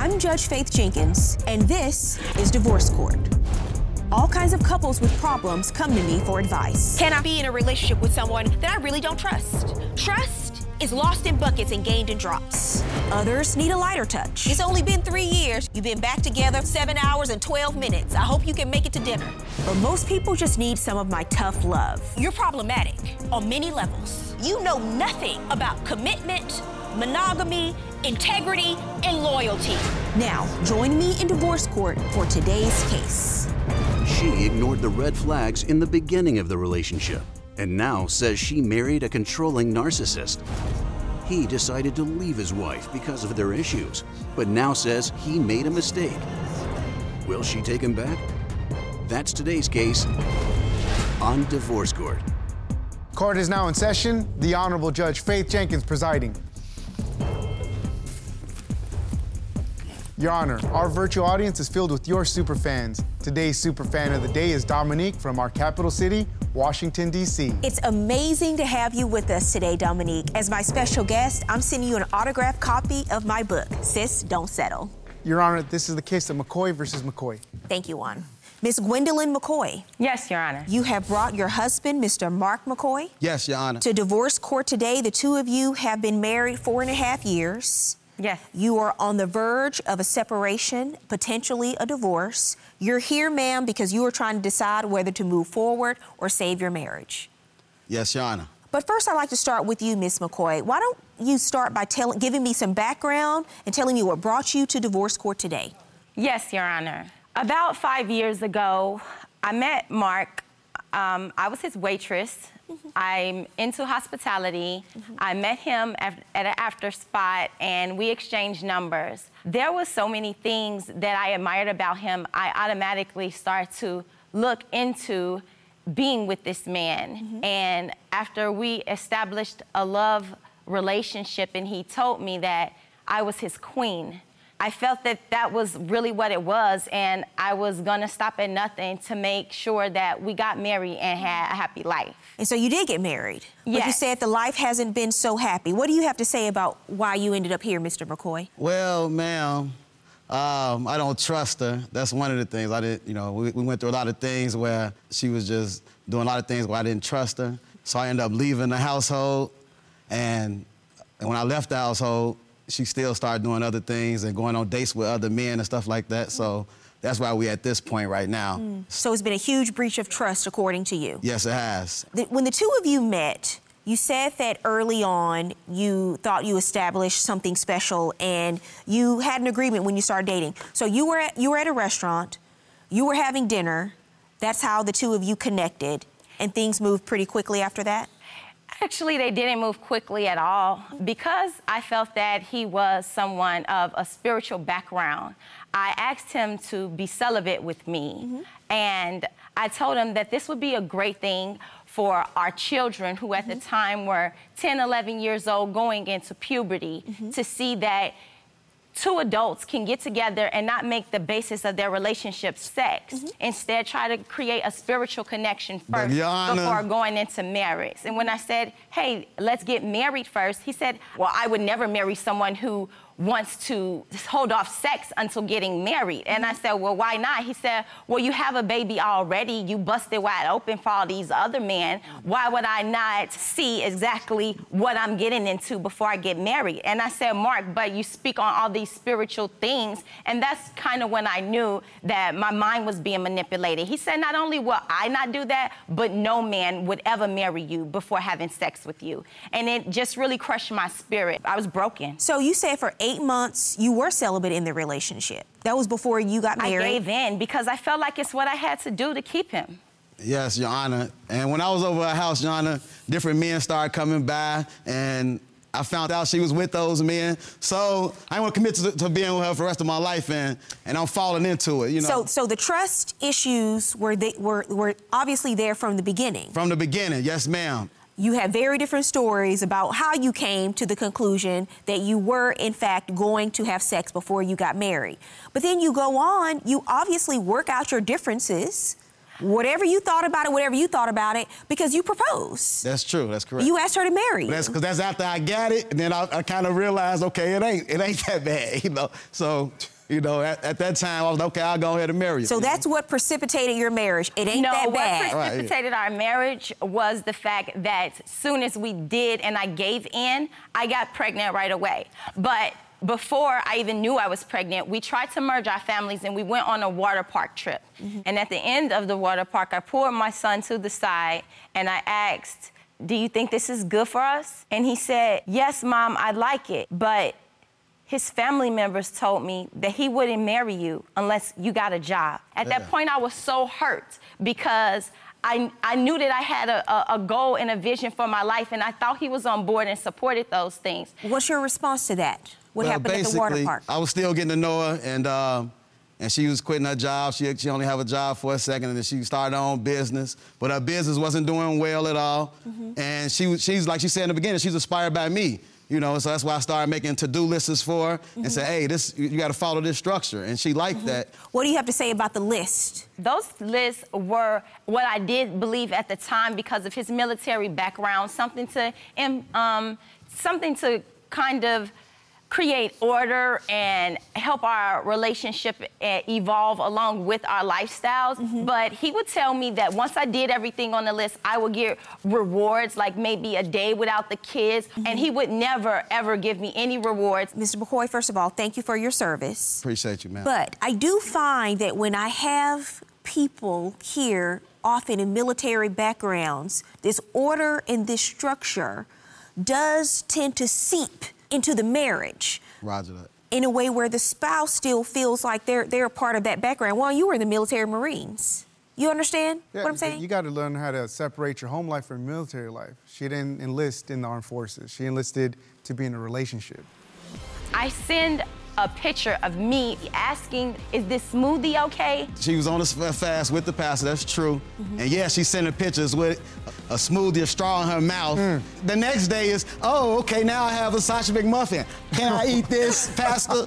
I'm Judge Faith Jenkins, and this is Divorce Court. All kinds of couples with problems come to me for advice. Can I be in a relationship with someone that I really don't trust? Trust is lost in buckets and gained in drops. Others need a lighter touch. It's only been three years. You've been back together seven hours and 12 minutes. I hope you can make it to dinner. But most people just need some of my tough love. You're problematic on many levels. You know nothing about commitment, monogamy, integrity, and loyalty. Now, join me in divorce court for today's case. She ignored the red flags in the beginning of the relationship and now says she married a controlling narcissist. He decided to leave his wife because of their issues, but now says he made a mistake. Will she take him back? That's today's case on Divorce Court. Court is now in session. The Honorable Judge Faith Jenkins presiding. Your Honor, our virtual audience is filled with your super fans. Today's super fan of the day is Dominique from our capital city, Washington, D.C. It's amazing to have you with us today, Dominique. As my special guest, I'm sending you an autographed copy of my book, Sis, Don't Settle. Your Honor, this is the case of McCoy versus McCoy. Thank you, Juan. Miss Gwendolyn McCoy. Yes, Your Honor. You have brought your husband, Mr. Mark McCoy. Yes, Your Honor. To divorce court today. The two of you have been married four and a half years. Yes. You are on the verge of a separation, potentially a divorce. You're here, ma'am, because you are trying to decide whether to move forward or save your marriage. Yes, Your Honor. But first, I'd like to start with you, Miss McCoy. Why don't you start by telling, giving me some background and telling me what brought you to divorce court today? Yes, Your Honor. About five years ago, I met Mark. Um, I was his waitress. Mm-hmm. I'm into hospitality. Mm-hmm. I met him at, at an after spot and we exchanged numbers. There was so many things that I admired about him. I automatically start to look into being with this man. Mm-hmm. And after we established a love relationship and he told me that I was his queen, I felt that that was really what it was, and I was gonna stop at nothing to make sure that we got married and had a happy life. And so you did get married. Yes. But you said the life hasn't been so happy. What do you have to say about why you ended up here, Mr. McCoy? Well, ma'am, um, I don't trust her. That's one of the things. I didn't, you know, we, we went through a lot of things where she was just doing a lot of things where I didn't trust her. So I ended up leaving the household, and, and when I left the household, she still started doing other things and going on dates with other men and stuff like that. So that's why we're at this point right now. Mm. So it's been a huge breach of trust, according to you. Yes, it has. When the two of you met, you said that early on you thought you established something special and you had an agreement when you started dating. So you were at, you were at a restaurant, you were having dinner. That's how the two of you connected, and things moved pretty quickly after that. Actually, they didn't move quickly at all because I felt that he was someone of a spiritual background. I asked him to be celibate with me, mm-hmm. and I told him that this would be a great thing for our children who at mm-hmm. the time were 10, 11 years old going into puberty mm-hmm. to see that two adults can get together and not make the basis of their relationship sex. Mm-hmm. Instead, try to create a spiritual connection first before going into marriage. And when I said, hey, let's get married first, he said, well, I would never marry someone who wants to hold off sex until getting married. And I said, Well, why not? He said, Well, you have a baby already. You busted wide open for all these other men. Why would I not see exactly what I'm getting into before I get married? And I said, Mark, but you speak on all these spiritual things. And that's kind of when I knew that my mind was being manipulated. He said, Not only will I not do that, but no man would ever marry you before having sex with you. And it just really crushed my spirit. I was broken. So you said for eight eight months, you were celibate in the relationship. That was before you got married. I gave in because I felt like it's what I had to do to keep him. Yes, Your Honor. And when I was over at house, Your Honor, different men started coming by, and I found out she was with those men. So I want to commit to, to, being with her for the rest of my life, and, and I'm falling into it, you know. So, so the trust issues were, they, were, were obviously there from the beginning. From the beginning, yes, ma'am you have very different stories about how you came to the conclusion that you were, in fact, going to have sex before you got married. But then you go on, you obviously work out your differences. whatever you thought about it, whatever you thought about it, because you proposed. That's true. That's correct. You asked her to marry. That's because that's after I got it, and then I, I kind of realized, okay, it ain't it ain't that bad, you know. So, you know, at, at that time, I was okay. I'll go ahead and marry you. so you know? that's what precipitated your marriage. It ain't no, that what bad. Right, yeah. precipitated our marriage was the fact that as soon as we did and I gave in, I got pregnant right away. But before I even knew I was pregnant, we tried to merge our families and we went on a water park trip. Mm-hmm. And at the end of the water park, I pulled my son to the side and I asked, Do you think this is good for us? And he said, Yes, mom, I like it. But his family members told me that he wouldn't marry you unless you got a job. At Yeah. that point, I was so hurt because I, I knew that I had a, a, a goal and a vision for my life, and I thought he was on board and supported those things. What's your response to that? What Well, happened at the water park? I was still getting to know her, and um, and she was quitting her job. She she only have a job for a second, and then she started her own business. But her business wasn't doing well at all. Mm-hmm. And she she's like she said in the beginning, she's inspired by me. You know, so that's why I started making to-do lists for her and said, Mm-hmm. hey, this you, you got to follow this structure. And she liked that. what do you have to say about the list? Those lists were what I did believe at the time because of his military background, something to, um, something to kind of create order and help our relationship uh, evolve along with our lifestyles. But he would tell me that once I did everything on the list, I would get rewards, like maybe a day without the kids, and he would never ever give me any rewards. Mr. McCoy, first of all, thank you for your service. Appreciate you, man. But I do find that when I have people here, often in military backgrounds, this order and this structure does tend to seep into the marriage Roger that. in a way where the spouse still feels like they're they're a part of that background. Well, you were in the military Marines. You understand Yeah, what I'm saying? You got to learn how to separate your home life from your military life. She didn't enlist in the armed forces. She enlisted to be in a relationship. I send a picture of me asking, "Is this smoothie okay?" She was on a fast with the pastor, that's true. Mm-hmm. And yeah, she's sending pictures with a smoothie, a straw in her mouth. Mm. The next day is, oh, okay, now I have a Sausage McMuffin. Can I eat this, pastor?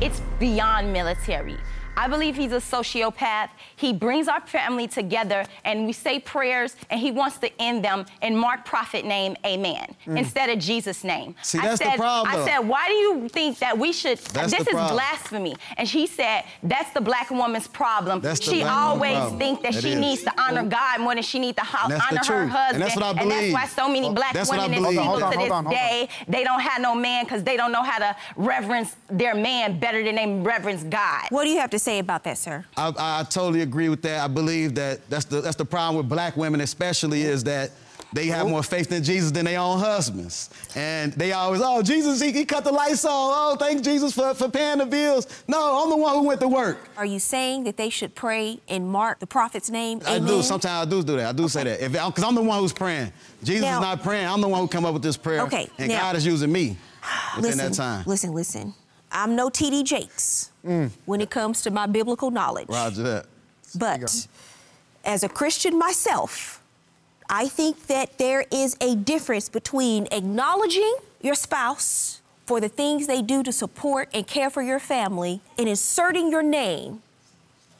It's beyond military. I believe he's a sociopath. He brings our family together and we say prayers and he wants to end them in Mark Prophet name, amen, mm. instead of Jesus' name. See, I that's the said, problem. I said, why do you think that we should, That's this the is problem. blasphemy. And she said, that's the black woman's problem. That's she black always problem. thinks that It she is. needs to honor mm. God more than she needs to ho- And that's the honor her truth. husband. And that's what I And that's why so many oh, black That's what I women is believe. single Hold on, to hold this on, hold on. day. They don't have no man because they don't know how to reverence their man better than they reverence God. what do you have to say about that, sir? I, I totally agree with that. I believe that that's the, that's the problem with black women, especially, is that they have oh. more faith in Jesus than their own husbands. And they always, oh, Jesus, he, he cut the lights on. Oh, thank Jesus for, for paying the bills. No, I'm the one who went to work. Are you saying that they should pray in Mark, the prophet's name? I do. Sometimes I do do that. I do say that. Because I'm the one who's praying. Jesus Now- is not praying. I'm the one who come up with this prayer. Okay, And now- God is using me within listen, that time. Listen, listen. I'm no TD Jakes when it comes to my biblical knowledge. Roger that. But as a Christian myself, I think that there is a difference between acknowledging your spouse for the things they do to support and care for your family and inserting your name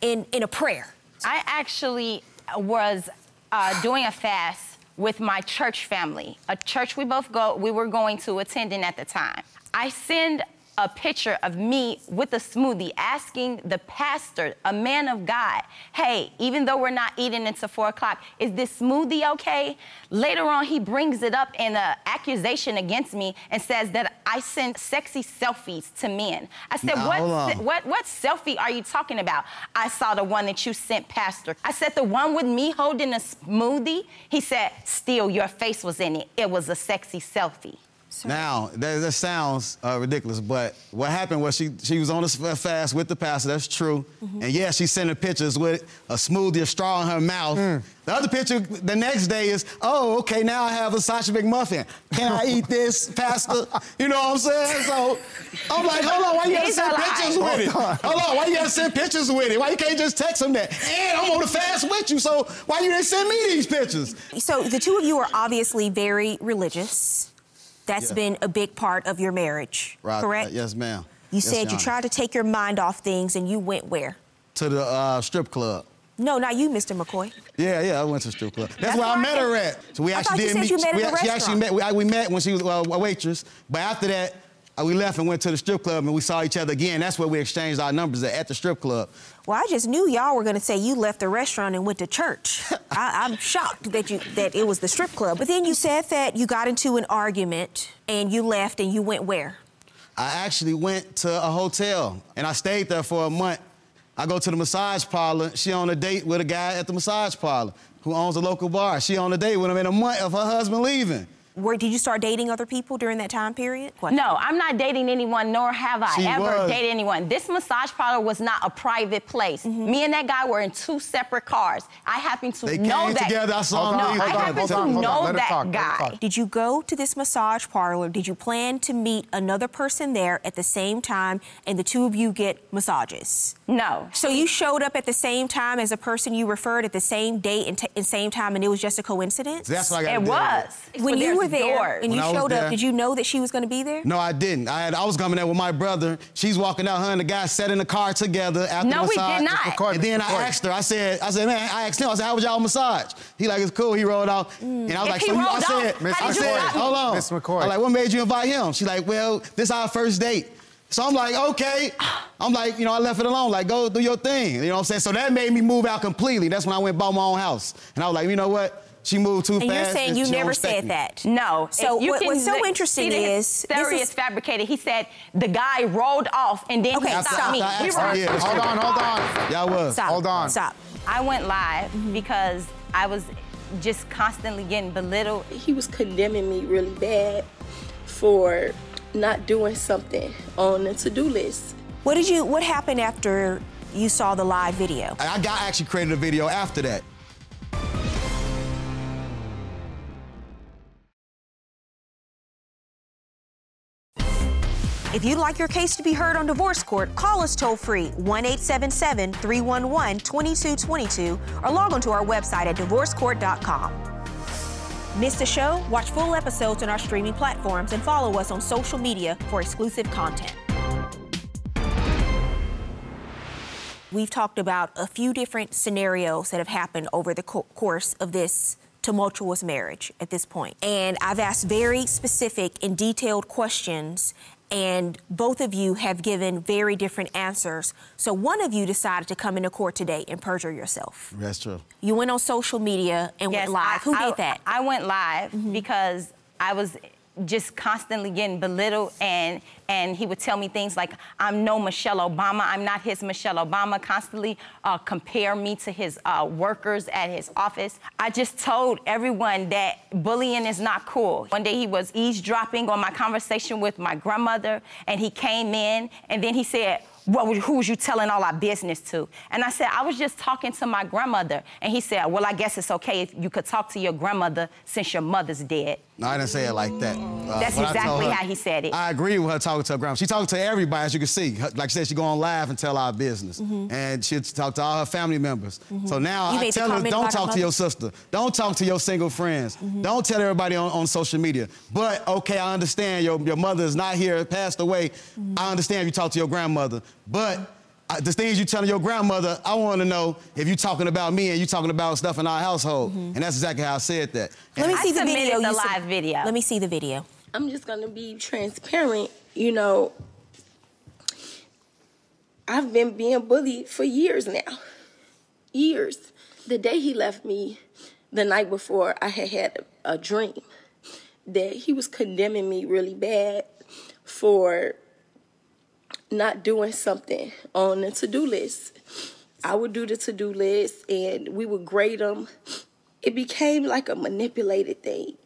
in, in a prayer. I actually was uh, doing a fast with my church family, a church we both go we were going to attending at the time. I send a picture of me with a smoothie asking the pastor, a man of God, hey, even though we're not eating until four o'clock, is this smoothie okay? Later on, he brings it up in an accusation against me and says that I send sexy selfies to men. I said, what, what, what selfie are you talking about? I saw the one that you sent, Pastor. I said, the one with me holding a smoothie? He said, still, your face was in it. It was a sexy selfie. Now, that, that sounds uh, ridiculous, but what happened was she she was on a fast with the pastor. That's true. Mm-hmm. And yeah, she sent sending pictures with a smoothie, a straw in her mouth. Mm. The other picture the next day is, oh, okay, now I have a Sausage McMuffin. Can I eat this, Pastor? You know what I'm saying? So I'm like, hold on, why you gotta send pictures with it? Hold on, why you gotta send pictures with it? Why you can't just text them that? And I'm on the fast with you, so why you didn't send me these pictures? So the two of you are obviously very religious. That's Yeah. been a big part of your marriage, Right, correct? Yes, ma'am. You Yes, said you tried to take your mind off things and you went where? to the uh, strip club. No, not you, Mr. McCoy. Yeah, yeah, I went to the strip club. That's, That's where I where met I her at. So we I actually thought you did said meet. you met we, she actually met. We, we met when she was uh, a waitress. But after that, Uh, we left and went to the strip club and we saw each other again. That's where we exchanged our numbers at, at the strip club. Well, I just knew y'all were gonna say you left the restaurant and went to church. I, I'm shocked that you that it was the strip club. But then you said that you got into an argument and you left and you went where? I actually went to a hotel and I stayed there for a month. I go to the massage parlor. She on a date with a guy at the massage parlor who owns a local bar. She on a date with him in a month of her husband leaving. Where did you start dating other people during that time period? What? No, I'm not dating anyone, nor have I She ever was. dated anyone. This massage parlor was not a private place. Mm-hmm. Me and that guy were in two separate cars. I happen to They know came that. together. I saw Hold them No, I hold happen to on, know that talk, guy. Did you go to this massage parlor? Did you plan to meet another person there at the same time and the two of you get massages? No. So you showed up at the same time as a person you referred at the same date and, t- and same time and it was just a coincidence? That's what I got It was. when you were there's there doors. and you When I was showed up, there- did you know that she was going to be there? No, I didn't. I had I was coming there with my brother. She's walking out, her and the guy sat in the car together after No, the we massage. did not. McCoy, And then Mr. I asked her, I said, I said, man, I asked him, I said, how was y'all massage? He like, it's cool. He rolled off. And I was If like, he so you, I said, off, Miss how I did you said, stop me? hold on. Miss McCoy. I'm like, what made you invite him? She's like, well, this our first date. So I'm like, okay. I'm like, you know, I left it alone. Like, go do your thing. You know what I'm saying? So that made me move out completely. That's when I went and bought my own house. And I was like, you know what? She moved too And fast. And you're saying you she never said me. that? No. So you what- can what's so li- interesting see the is- this hysteria is- is fabricated. He said the guy rolled off and then Okay, he stop. stopped me. I We asked were- yeah. Hold on, hold on. Y'all was. Stop. Hold on. Stop. I went live because I was just constantly getting belittled. he was condemning me really bad for not doing something on the to-do list. What did you? What happened after you saw the live video? I got actually created a video after that. If you'd like your case to be heard on divorce court, call us toll free 1 877 311 2222 or log on to our website at divorcecourt.com. Miss the show? Watch full episodes on our streaming platforms and follow us on social media for exclusive content. We've talked about a few different scenarios that have happened over the co- course of this tumultuous marriage at this point. And I've asked very specific and detailed questions, and both of you have given very different answers. So one of you decided to come into court today and perjure yourself. That's true. You went on social media and Yes, went live. I- Who I, did that? I went live mm-hmm. because I was just constantly getting belittled and and he would tell me things like I'm no Michelle Obama, I'm not his Michelle Obama, constantly uh, compare me to his uh, workers at his office. I just told everyone that bullying is not cool. One day he was eavesdropping on my conversation with my grandmother and he came in and then he said, who was you telling all our business to? And I said, I was just talking to my grandmother. And he said, Well, I guess it's okay if you could talk to your grandmother since your mother's dead. No, I didn't say it like that. Uh, That's but I told exactly her- how he said it. I agree with her talking to her grandma. She talking to everybody, as you can see. Like she said, she go on live and tell our business. And she'll talk to all her family members. So now. You I tell her, don't her talk to your sister. Don't talk to your single friends. Mm-hmm. Don't tell everybody on, on social media. But, okay, I understand your, your mother is not here, passed away. Mm-hmm. I understand you talk to your grandmother. But I, the things you're telling your grandmother, I want to know if you're talking about me and you're talking about stuff in our household. Mm-hmm. And that's exactly how I said that. Let me I see the submitted video. the you sub- live video. Let me see the video. I'm just gonna be transparent, you know. I've been being bullied for years now. Years. The day he left me, the night before, I had had a dream that he was condemning me really bad for not doing something on the to-do list. I would do the to-do list and we would grade them. It became like a manipulated thing.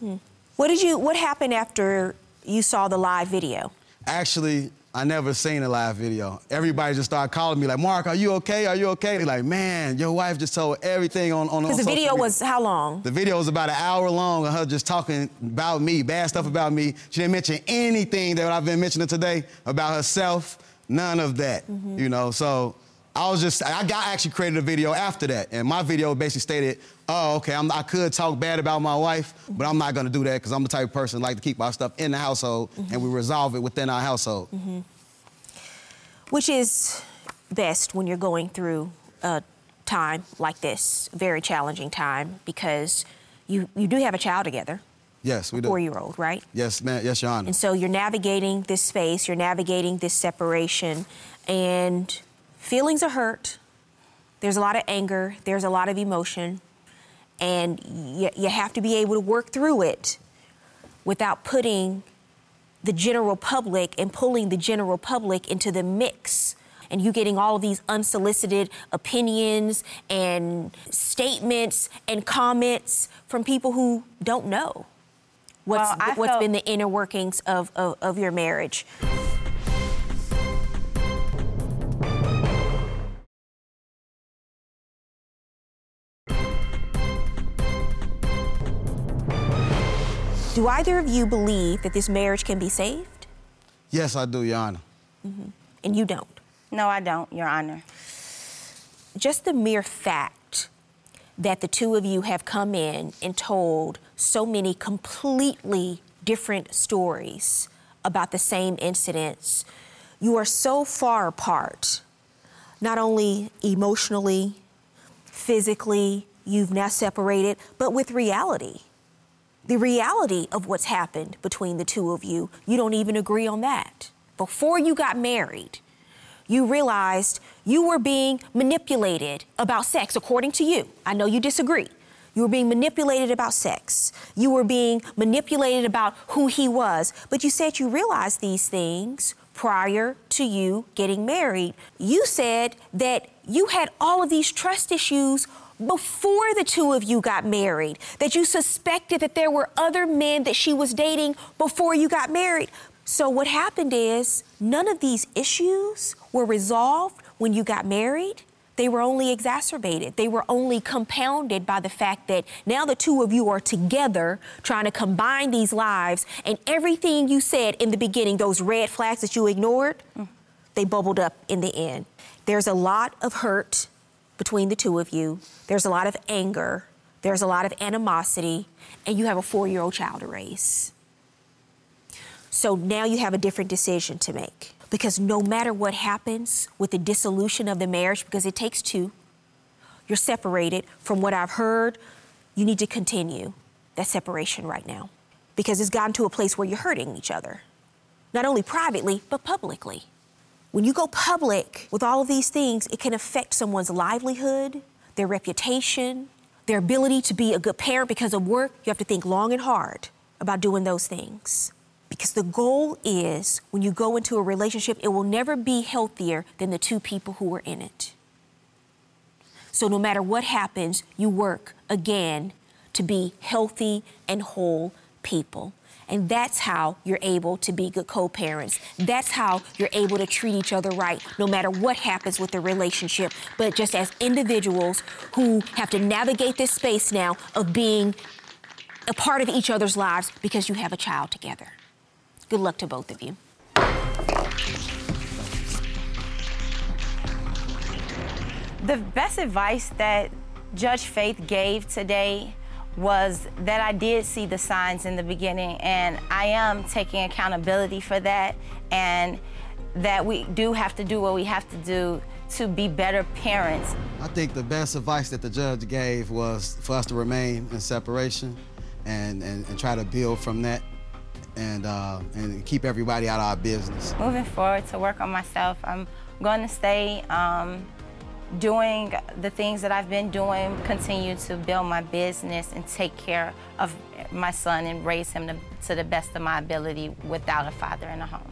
Hmm. What did you? What happened after you saw the live video? Actually, I never seen a live video. Everybody just started calling me like, Mark, are you okay? Are you okay? They're like, man, your wife just told everything on on. Because the video was how long? The video was about an hour long of her just talking about me, bad stuff about me. She didn't mention anything that I've been mentioning today about herself. None of that, mm-hmm. you know. So I was just, I got actually created a video after that, and my video basically stated, oh, okay, I'm, i could talk bad about my wife, but I'm not gonna do that because I'm the type of person like to keep our stuff in the household mm-hmm. and we resolve it within our household. Mm-hmm. Which is best when you're going through a time like this, very challenging time, because you, you do have a child together. Yes, we do. Four year old, right? Yes, ma'am. Yes, Your Honor. And so you're navigating this space, you're navigating this separation, and feelings are hurt. There's a lot of anger, there's a lot of emotion, and you, you have to be able to work through it without putting the general public and pulling the general public into the mix and you getting all of these unsolicited opinions and statements and comments from people who don't know what's, well, what's felt... been the inner workings of, of, of your marriage. Do either of you believe that this marriage can be saved? Yes, I do, Your Honor. Mm-hmm. And you don't? No, I don't, Your Honor. Just the mere fact that the two of you have come in and told so many completely different stories about the same incidents, you are so far apart, not only emotionally, physically, you've now separated, but with reality the reality of what's happened between the two of you. You don't even agree on that. Before you got married, you realized you were being manipulated about sex, according to you. I know you disagree. You were being manipulated about sex. You were being manipulated about who he was. But you said you realized these things prior to you getting married. You said that you had all of these trust issues before the two of you got married, that you suspected that there were other men that she was dating before you got married. So, what happened is none of these issues were resolved when you got married. They were only exacerbated. They were only compounded by the fact that now the two of you are together trying to combine these lives, and everything you said in the beginning, those red flags that you ignored, mm. they bubbled up in the end. There's a lot of hurt between the two of you. There's a lot of anger, there's a lot of animosity, and you have a four year old child to raise. So now you have a different decision to make. Because no matter what happens with the dissolution of the marriage, because it takes two, you're separated. From what I've heard, you need to continue that separation right now. Because it's gotten to a place where you're hurting each other, not only privately, but publicly. When you go public with all of these things, it can affect someone's livelihood, their reputation, their ability to be a good parent because of work. You have to think long and hard about doing those things. Because the goal is when you go into a relationship, it will never be healthier than the two people who are in it. So no matter what happens, you work again to be healthy and whole people. And that's how you're able to be good co parents. That's how you're able to treat each other right, no matter what happens with the relationship. But just as individuals who have to navigate this space now of being a part of each other's lives because you have a child together. Good luck to both of you. The best advice that Judge Faith gave today was that I did see the signs in the beginning, and I am taking accountability for that, and that we do have to do what we have to do to be better parents. I think the best advice that the judge gave was for us to remain in separation and, and, and try to build from that and, uh, and keep everybody out of our business. Moving forward to work on myself, I'm going to stay um, doing the things that I've been doing, continue to build my business and take care of my son and raise him to, to the best of my ability without a father in the home.